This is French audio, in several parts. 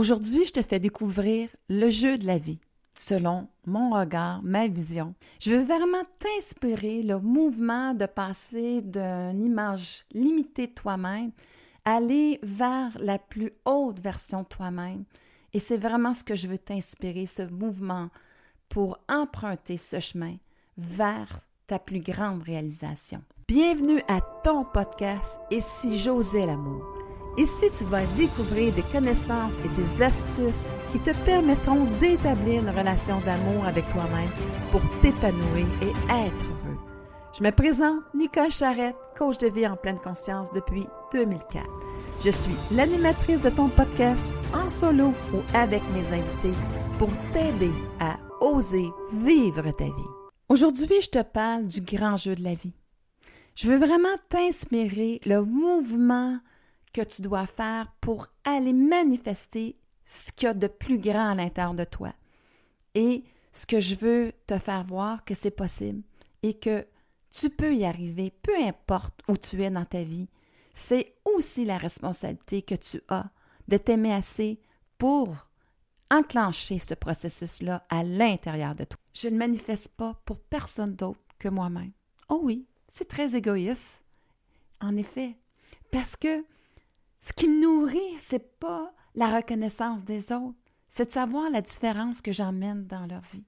Aujourd'hui, je te fais découvrir le jeu de la vie selon mon regard, ma vision. Je veux vraiment t'inspirer le mouvement de passer d'une image limitée de toi-même, aller vers la plus haute version de toi-même. Et c'est vraiment ce que je veux t'inspirer, ce mouvement pour emprunter ce chemin vers ta plus grande réalisation. Bienvenue à ton podcast Et si j'osais l'amour? Ici, tu vas découvrir des connaissances et des astuces qui te permettront d'établir une relation d'amour avec toi-même pour t'épanouir et être heureux. Je me présente Nicole Charrette, coach de vie en pleine conscience depuis 2004. Je suis l'animatrice de ton podcast en solo ou avec mes invités pour t'aider à oser vivre ta vie. Aujourd'hui, je te parle du grand jeu de la vie. Je veux vraiment t'inspirer le mouvement que tu dois faire pour aller manifester ce qu'il y a de plus grand à l'intérieur de toi. Et ce que je veux te faire voir que c'est possible et que tu peux y arriver, peu importe où tu es dans ta vie. C'est aussi la responsabilité que tu as de t'aimer assez pour enclencher ce processus-là à l'intérieur de toi. Je ne manifeste pas pour personne d'autre que moi-même. Oh oui, c'est très égoïste. En effet, parce que ce qui me nourrit, c'est pas la reconnaissance des autres, c'est de savoir la différence que j'emmène dans leur vie.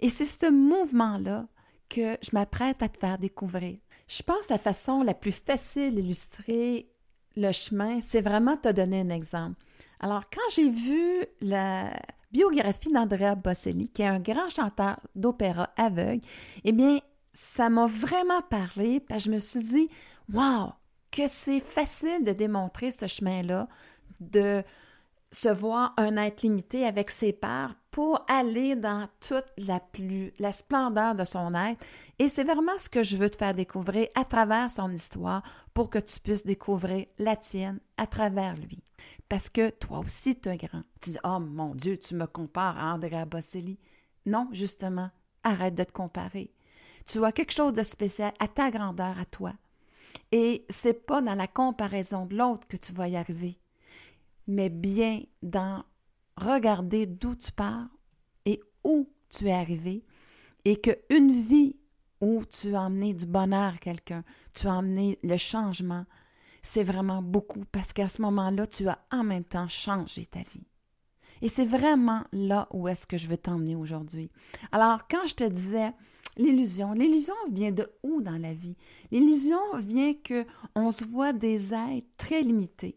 Et c'est ce mouvement-là que je m'apprête à te faire découvrir. Je pense que la façon la plus facile d'illustrer le chemin, c'est vraiment te donner un exemple. Alors, quand j'ai vu la biographie d'Andrea Bocelli, qui est un grand chanteur d'opéra aveugle, eh bien, ça m'a vraiment parlé, parce que je me suis dit, wow, que c'est facile de démontrer ce chemin-là, de se voir un être limité avec ses parts pour aller dans toute la plus la splendeur de son être. Et c'est vraiment ce que je veux te faire découvrir à travers son histoire pour que tu puisses découvrir la tienne à travers lui. Parce que toi aussi tu es grand. Tu dis oh mon dieu tu me compares à Andrea Bocelli non justement arrête de te comparer. Tu as quelque chose de spécial à ta grandeur à toi et c'est pas dans la comparaison de l'autre que tu vas y arriver, mais bien dans regarder d'où tu pars et où tu es arrivé et qu'une vie où tu as emmené du bonheur à quelqu'un, tu as emmené le changement, c'est vraiment beaucoup parce qu'à ce moment-là, tu as en même temps changé ta vie. Et c'est vraiment là où est-ce que je veux t'emmener aujourd'hui. Alors, quand je te disais, l'illusion. L'illusion vient de où dans la vie? L'illusion vient que on se voit des êtres très limités,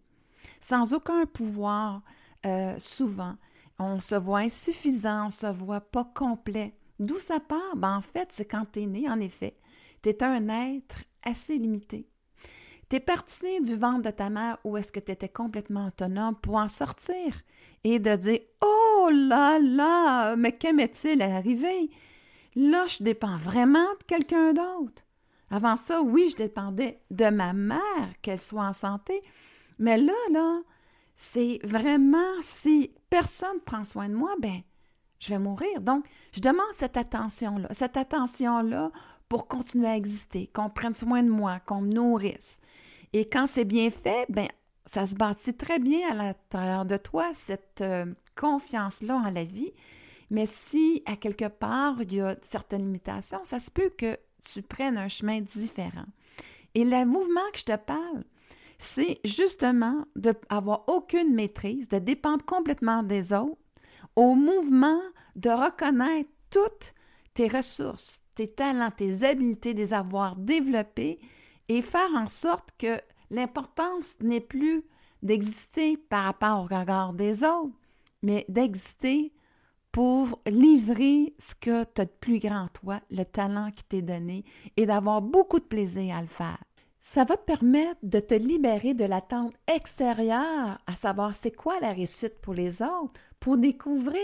sans aucun pouvoir, euh, souvent. On se voit insuffisant, on se voit pas complet. D'où ça part? Ben, en fait, c'est quand tu né, en effet. Tu es un être assez limité. Tu es parti du ventre de ta mère où est-ce que tu étais complètement autonome pour en sortir et de dire Oh là là, mais qu'est il arrivé? Là, je dépends vraiment de quelqu'un d'autre. Avant ça, oui, je dépendais de ma mère, qu'elle soit en santé. Mais là, là, c'est vraiment si personne prend soin de moi, ben, je vais mourir. Donc, je demande cette attention-là, cette attention-là pour continuer à exister, qu'on prenne soin de moi, qu'on me nourrisse. Et quand c'est bien fait, ben, ça se bâtit très bien à l'intérieur de toi, cette euh, confiance-là en la vie. Mais si à quelque part il y a certaines limitations, ça se peut que tu prennes un chemin différent. Et le mouvement que je te parle, c'est justement d'avoir aucune maîtrise, de dépendre complètement des autres, au mouvement de reconnaître toutes tes ressources, tes talents, tes habiletés, des avoir développés et faire en sorte que l'importance n'est plus d'exister par rapport au regard des autres, mais d'exister pour livrer ce que tu as de plus grand en toi, le talent qui t'est donné, et d'avoir beaucoup de plaisir à le faire. Ça va te permettre de te libérer de l'attente extérieure, à savoir c'est quoi la réussite pour les autres, pour découvrir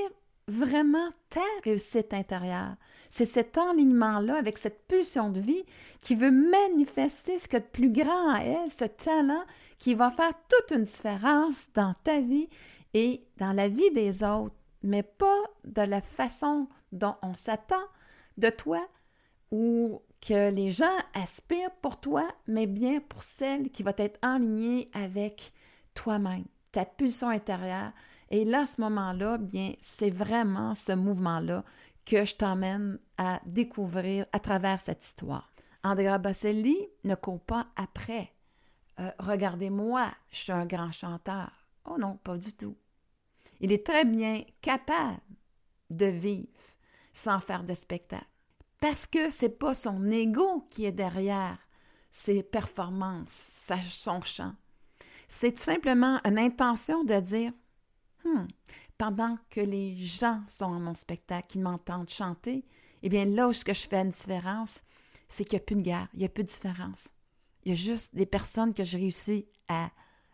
vraiment ta réussite intérieure. C'est cet enlignement-là, avec cette pulsion de vie, qui veut manifester ce que de plus grand à elle, ce talent qui va faire toute une différence dans ta vie et dans la vie des autres mais pas de la façon dont on s'attend de toi ou que les gens aspirent pour toi, mais bien pour celle qui va être en ligne avec toi-même, ta pulsion intérieure Et là, ce moment-là, bien, c'est vraiment ce mouvement-là que je t'emmène à découvrir à travers cette histoire. Andrea Bocelli ne court pas après. Euh, regardez-moi, je suis un grand chanteur. Oh non, pas du tout. Il est très bien capable de vivre sans faire de spectacle. Parce que c'est pas son ego qui est derrière ses performances, son chant. C'est tout simplement une intention de dire hmm, pendant que les gens sont à mon spectacle, qu'ils m'entendent chanter, eh bien là où je fais une différence, c'est qu'il n'y a plus de guerre, il n'y a plus de différence. Il y a juste des personnes que j'ai réussi à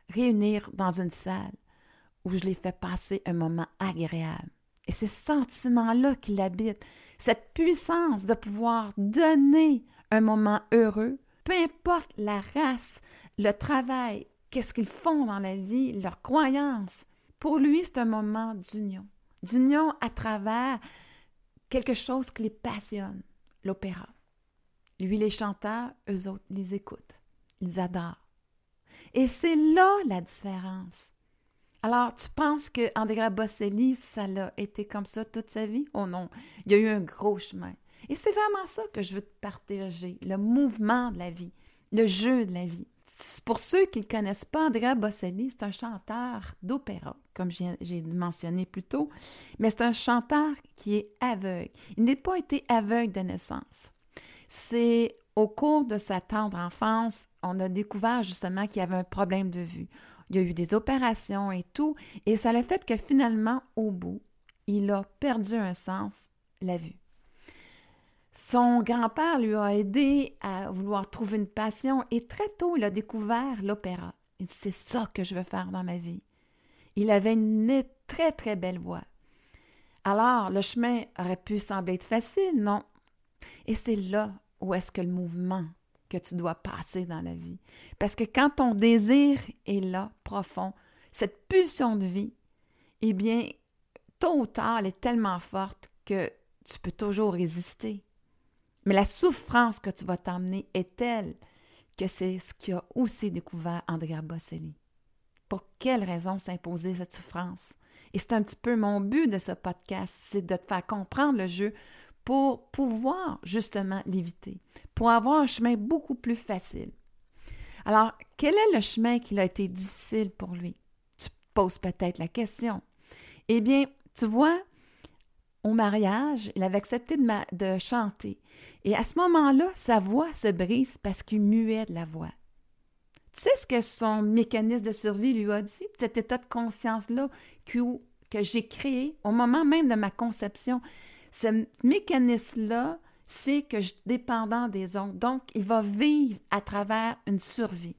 réunir dans une salle où je les fais passer un moment agréable. Et c'est ce sentiment-là qui l'habite, cette puissance de pouvoir donner un moment heureux, peu importe la race, le travail, qu'est-ce qu'ils font dans la vie, leurs croyances. Pour lui, c'est un moment d'union, d'union à travers quelque chose qui les passionne, l'opéra. Lui, les chanteurs, eux autres, les écoutent, ils adorent. Et c'est là la différence. Alors, tu penses que Andrea Bocelli, ça l'a été comme ça toute sa vie? Oh non, il y a eu un gros chemin. Et c'est vraiment ça que je veux te partager, le mouvement de la vie, le jeu de la vie. Pour ceux qui ne connaissent pas, Andrea Bocelli, c'est un chanteur d'opéra, comme j'ai mentionné plus tôt, mais c'est un chanteur qui est aveugle. Il n'est pas été aveugle de naissance. C'est au cours de sa tendre enfance, on a découvert justement qu'il y avait un problème de vue. Il y a eu des opérations et tout, et ça a fait que finalement, au bout, il a perdu un sens, la vue. Son grand-père lui a aidé à vouloir trouver une passion et très tôt, il a découvert l'opéra. Il dit, c'est ça que je veux faire dans ma vie. Il avait une très, très belle voix. Alors, le chemin aurait pu sembler être facile, non? Et c'est là où est-ce que le mouvement que tu dois passer dans la vie. Parce que quand ton désir est là, profond, cette pulsion de vie, eh bien, tôt ou tard, elle est tellement forte que tu peux toujours résister. Mais la souffrance que tu vas t'emmener est telle que c'est ce qu'a aussi découvert Andrea Bocelli. Pour quelle raison s'imposer cette souffrance? Et c'est un petit peu mon but de ce podcast, c'est de te faire comprendre le jeu pour pouvoir justement l'éviter, pour avoir un chemin beaucoup plus facile. Alors, quel est le chemin qui a été difficile pour lui? Tu poses peut-être la question. Eh bien, tu vois, au mariage, il avait accepté de, chanter. Et à ce moment-là, sa voix se brise parce qu'il muait de la voix. Tu sais ce que son mécanisme de survie lui a dit? Cet état de conscience-là que, que j'ai créé au moment même de ma conception. Ce mécanisme-là, c'est que je suis dépendant des autres. Donc, il va vivre à travers une survie.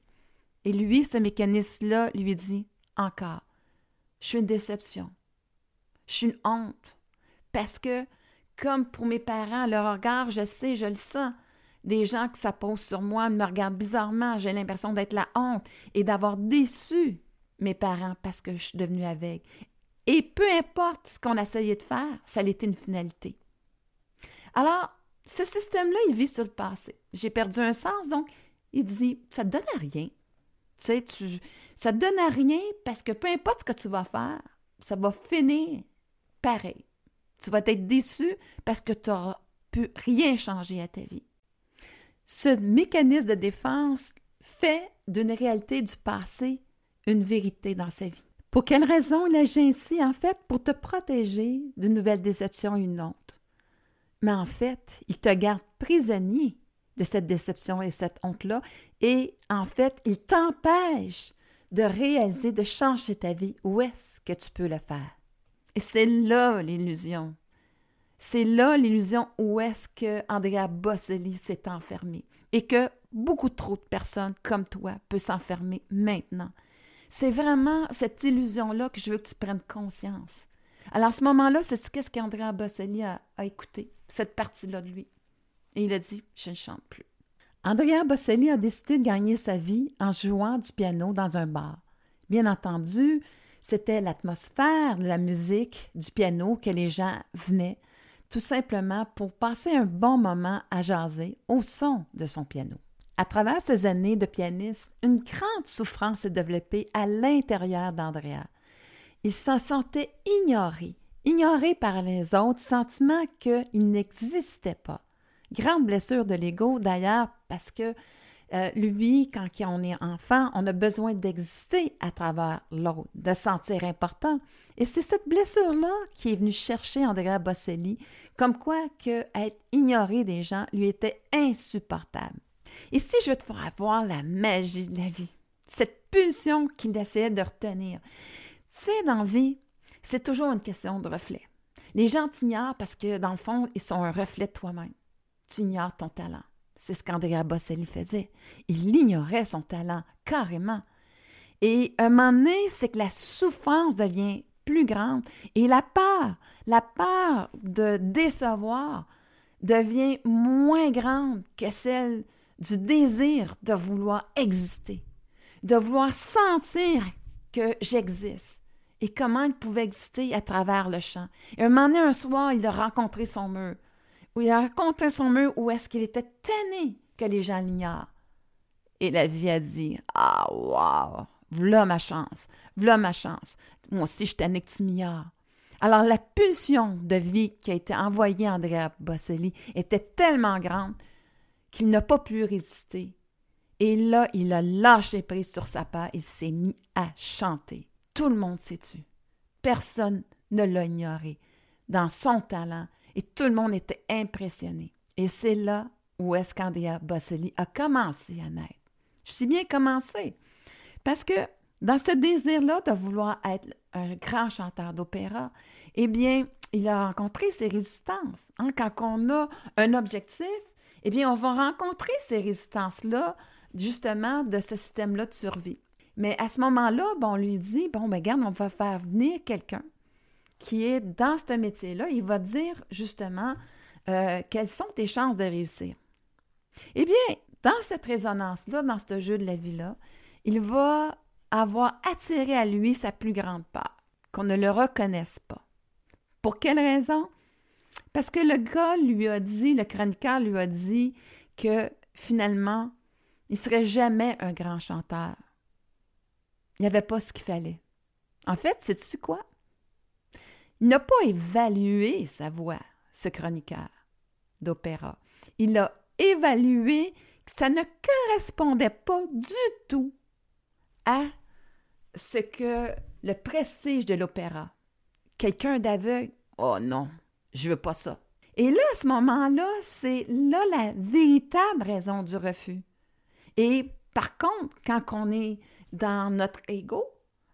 Et lui, ce mécanisme-là lui dit encore, je suis une déception, je suis une honte, parce que, comme pour mes parents, leur regard, je sais, je le sens, des gens qui s'apposent sur moi me regardent bizarrement, j'ai l'impression d'être la honte et d'avoir déçu mes parents parce que je suis devenue aveugle. Et peu importe ce qu'on essayait de faire, ça allait une finalité. Alors, ce système-là, il vit sur le passé. J'ai perdu un sens, donc il dit, ça ne te donne à rien. Tu sais, tu, ça ne te donne à rien parce que peu importe ce que tu vas faire, ça va finir pareil. Tu vas être déçu parce que tu n'auras pu rien changer à ta vie. Ce mécanisme de défense fait d'une réalité du passé une vérité dans sa vie. Pour quelle raison il agit ainsi? En fait, pour te protéger d'une nouvelle déception autre. Mais en fait, il te garde prisonnier de cette déception et cette honte-là, et en fait, il t'empêche de réaliser, de changer ta vie. Où est-ce que tu peux le faire? Et c'est là l'illusion. C'est là l'illusion où est-ce que Andrea Bocelli s'est enfermé et que beaucoup trop de personnes comme toi peuvent s'enfermer maintenant. C'est vraiment cette illusion-là que je veux que tu prennes conscience. Alors, à ce moment-là, c'est qu'est-ce qu'Andrea Bocelli a, a écouté, cette partie-là de lui? Et il a dit Je ne chante plus. Andrea Bocelli a décidé de gagner sa vie en jouant du piano dans un bar. Bien entendu, c'était l'atmosphère de la musique, du piano que les gens venaient, tout simplement pour passer un bon moment à jaser au son de son piano. À travers ces années de pianiste, une grande souffrance s'est développée à l'intérieur d'Andrea. Il s'en sentait ignoré, ignoré par les autres, sentiment qu'il n'existait pas. Grande blessure de l'ego d'ailleurs parce que euh, lui, quand on est enfant, on a besoin d'exister à travers l'autre, de sentir important. Et c'est cette blessure-là qui est venue chercher Andrea Bosselli, comme quoi que être ignoré des gens lui était insupportable. Ici, je vais te faire voir la magie de la vie, cette pulsion qu'il essayait de retenir. Tu sais, dans la vie, c'est toujours une question de reflet. Les gens t'ignorent parce que, dans le fond, ils sont un reflet de toi-même. Tu ignores ton talent. C'est ce qu'Andrea Bosselli faisait. Il ignorait son talent, carrément. Et un moment donné, c'est que la souffrance devient plus grande et la peur, la peur de décevoir devient moins grande que celle du désir de vouloir exister, de vouloir sentir que j'existe et comment il pouvait exister à travers le champ. Et un moment donné, un soir, il a rencontré son mur où il a raconté son mur où est-ce qu'il était tanné que les gens l'ignorent. Et la vie a dit Ah, wow, voilà ma chance, voilà ma chance. Moi aussi, je tanné que tu m'ignores. Alors, la pulsion de vie qui a été envoyée à Andrea Bocelli était tellement grande qu'il n'a pas pu résister. Et là, il a lâché prise sur sa part et s'est mis à chanter. Tout le monde s'est tu. Personne ne l'a ignoré dans son talent et tout le monde était impressionné. Et c'est là où est-ce qu'Andrea Bocelli a commencé à naître. Je suis bien commencé. Parce que dans ce désir-là de vouloir être un grand chanteur d'opéra, eh bien, il a rencontré ses résistances. Hein. Quand on a un objectif, eh bien, on va rencontrer ces résistances-là, justement, de ce système-là de survie. Mais à ce moment-là, on lui dit, bon, ben, regarde, on va faire venir quelqu'un qui est dans ce métier-là, il va dire justement euh, quelles sont tes chances de réussir. Eh bien, dans cette résonance-là, dans ce jeu de la vie-là, il va avoir attiré à lui sa plus grande part, qu'on ne le reconnaisse pas. Pour quelle raison? Parce que le gars lui a dit, le chroniqueur lui a dit que finalement, il serait jamais un grand chanteur. Il n'y avait pas ce qu'il fallait. En fait, sais-tu quoi? Il n'a pas évalué sa voix, ce chroniqueur d'opéra. Il a évalué que ça ne correspondait pas du tout à ce que le prestige de l'opéra. Quelqu'un d'aveugle, oh non, je veux pas ça. Et là, à ce moment-là, c'est là la véritable raison du refus. Et par contre, quand on est dans notre ego,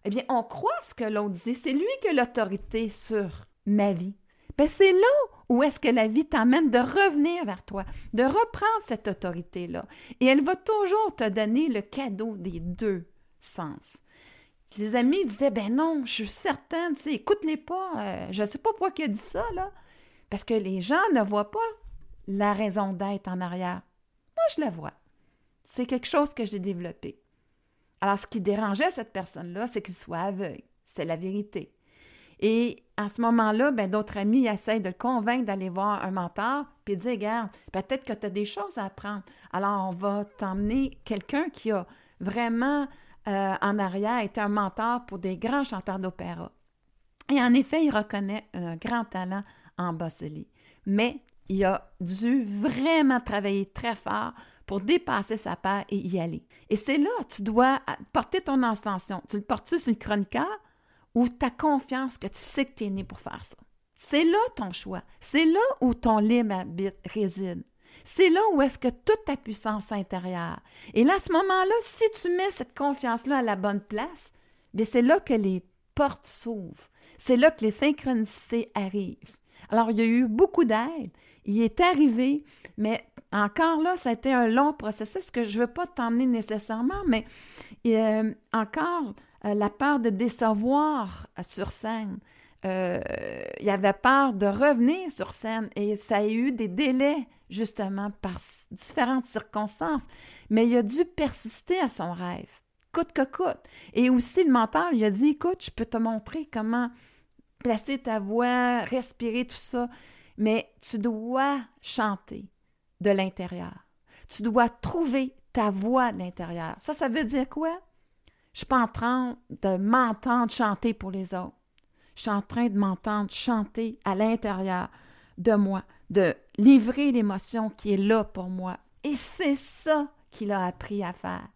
eh bien, on croit ce que l'autre dit. C'est lui qui a l'autorité sur ma vie. Ben, c'est là où est-ce que la vie t'amène de revenir vers toi, de reprendre cette autorité-là. Et elle va toujours te donner le cadeau des deux sens. Les amis disaient, ben non, je suis certaine, tu sais, écoute-les pas, euh, je sais pas pourquoi il a dit ça, là. Parce que les gens ne voient pas la raison d'être en arrière. Moi, je la vois. C'est quelque chose que j'ai développé. Alors, ce qui dérangeait cette personne-là, c'est qu'il soit aveugle. C'est la vérité. Et à ce moment-là, ben, d'autres amis essayent de le convaincre d'aller voir un mentor, puis dire, regarde, peut-être que tu as des choses à apprendre. Alors, on va t'emmener quelqu'un qui a vraiment euh, en arrière été un mentor pour des grands chanteurs d'opéra. Et en effet, il reconnaît un grand talent en Bocelli. Mais il a dû vraiment travailler très fort pour dépasser sa peur et y aller. Et c'est là, tu dois porter ton intention. Tu le portes-tu sur le chroniqueur ou ta confiance que tu sais que tu es né pour faire ça? C'est là ton choix. C'est là où ton libre réside. C'est là où est-ce que toute ta puissance intérieure. Et là, à ce moment-là, si tu mets cette confiance-là à la bonne place, bien c'est là que les portes s'ouvrent. C'est là que les synchronicités arrivent. Alors, il y a eu beaucoup d'aide. Il est arrivé, mais encore là, ça a été un long processus que je ne veux pas t'emmener nécessairement, mais euh, encore euh, la peur de décevoir sur scène. Euh, il avait peur de revenir sur scène et ça a eu des délais justement par différentes circonstances, mais il a dû persister à son rêve, coûte que coûte. Et aussi le mentor lui a dit, écoute, je peux te montrer comment placer ta voix, respirer, tout ça, mais tu dois chanter de l'intérieur. Tu dois trouver ta voix de l'intérieur. Ça, ça veut dire quoi? Je ne suis pas en train de m'entendre chanter pour les autres. Je suis en train de m'entendre chanter à l'intérieur de moi, de livrer l'émotion qui est là pour moi. Et c'est ça qu'il a appris à faire.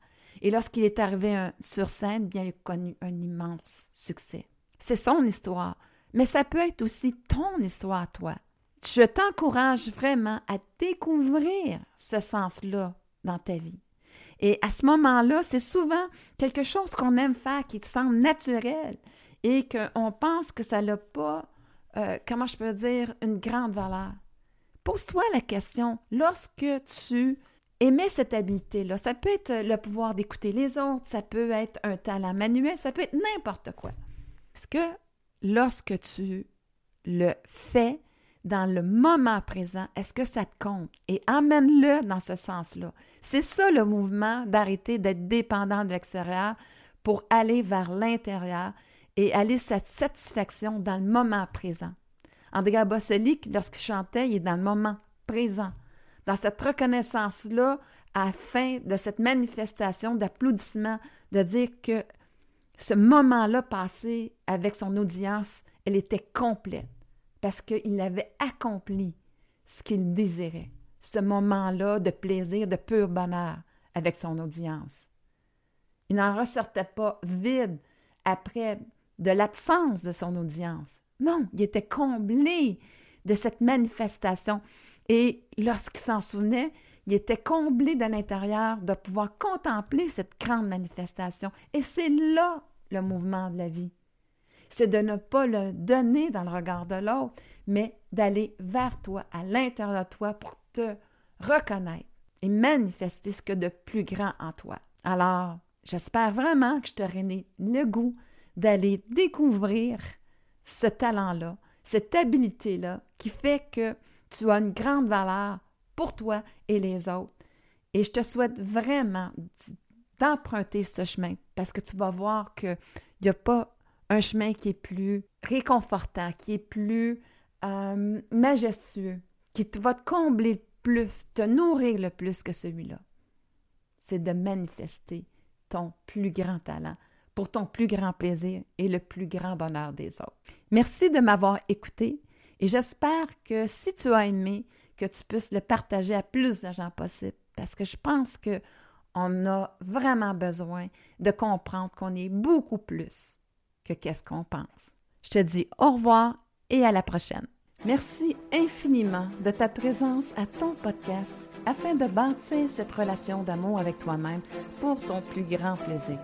Et lorsqu'il est arrivé sur scène, bien, il a connu un immense succès. C'est son histoire, mais ça peut être aussi ton histoire toi. Je t'encourage vraiment à découvrir ce sens-là dans ta vie. Et à ce moment-là, c'est souvent quelque chose qu'on aime faire qui te semble naturel et qu'on pense que ça n'a pas, euh, comment je peux dire, une grande valeur. Pose-toi la question, lorsque tu aimais cette habileté-là, ça peut être le pouvoir d'écouter les autres, ça peut être un talent manuel, ça peut être n'importe quoi. Est-ce que lorsque tu le fais dans le moment présent, est-ce que ça te compte? Et emmène-le dans ce sens-là. C'est ça le mouvement d'arrêter d'être dépendant de l'extérieur pour aller vers l'intérieur et aller cette satisfaction dans le moment présent. André Bosselic, lorsqu'il chantait, il est dans le moment présent, dans cette reconnaissance-là, à la fin de cette manifestation d'applaudissement, de dire que ce moment-là passé avec son audience, elle était complète parce qu'il avait accompli ce qu'il désirait, ce moment-là de plaisir, de pur bonheur avec son audience. Il n'en ressortait pas vide après de l'absence de son audience. Non, il était comblé de cette manifestation. Et lorsqu'il s'en souvenait, il était comblé de l'intérieur de pouvoir contempler cette grande manifestation. Et c'est là le mouvement de la vie. C'est de ne pas le donner dans le regard de l'autre, mais d'aller vers toi, à l'intérieur de toi, pour te reconnaître et manifester ce que de plus grand en toi. Alors, j'espère vraiment que je t'aurai donné le goût d'aller découvrir ce talent-là, cette habilité-là qui fait que tu as une grande valeur pour toi et les autres. Et je te souhaite vraiment d'emprunter ce chemin parce que tu vas voir qu'il n'y a pas un chemin qui est plus réconfortant, qui est plus euh, majestueux, qui va te combler plus, te nourrir le plus que celui-là. C'est de manifester ton plus grand talent pour ton plus grand plaisir et le plus grand bonheur des autres. Merci de m'avoir écouté et j'espère que si tu as aimé, que tu puisses le partager à plus de gens possible parce que je pense que on a vraiment besoin de comprendre qu'on est beaucoup plus que qu'est-ce qu'on pense. Je te dis au revoir et à la prochaine. Merci infiniment de ta présence à ton podcast afin de bâtir cette relation d'amour avec toi-même pour ton plus grand plaisir.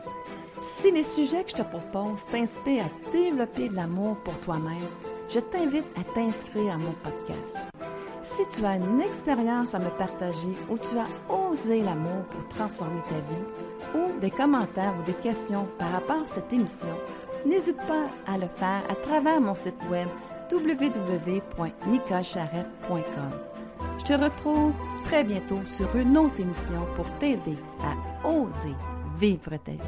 Si les sujets que je te propose t'inspirent à développer de l'amour pour toi-même, je t'invite à t'inscrire à mon podcast. Si tu as une expérience à me partager où tu as osé l'amour pour transformer ta vie, ou des commentaires ou des questions par rapport à cette émission, n'hésite pas à le faire à travers mon site web www.nicolcharrette.com. Je te retrouve très bientôt sur une autre émission pour t'aider à oser vivre ta vie.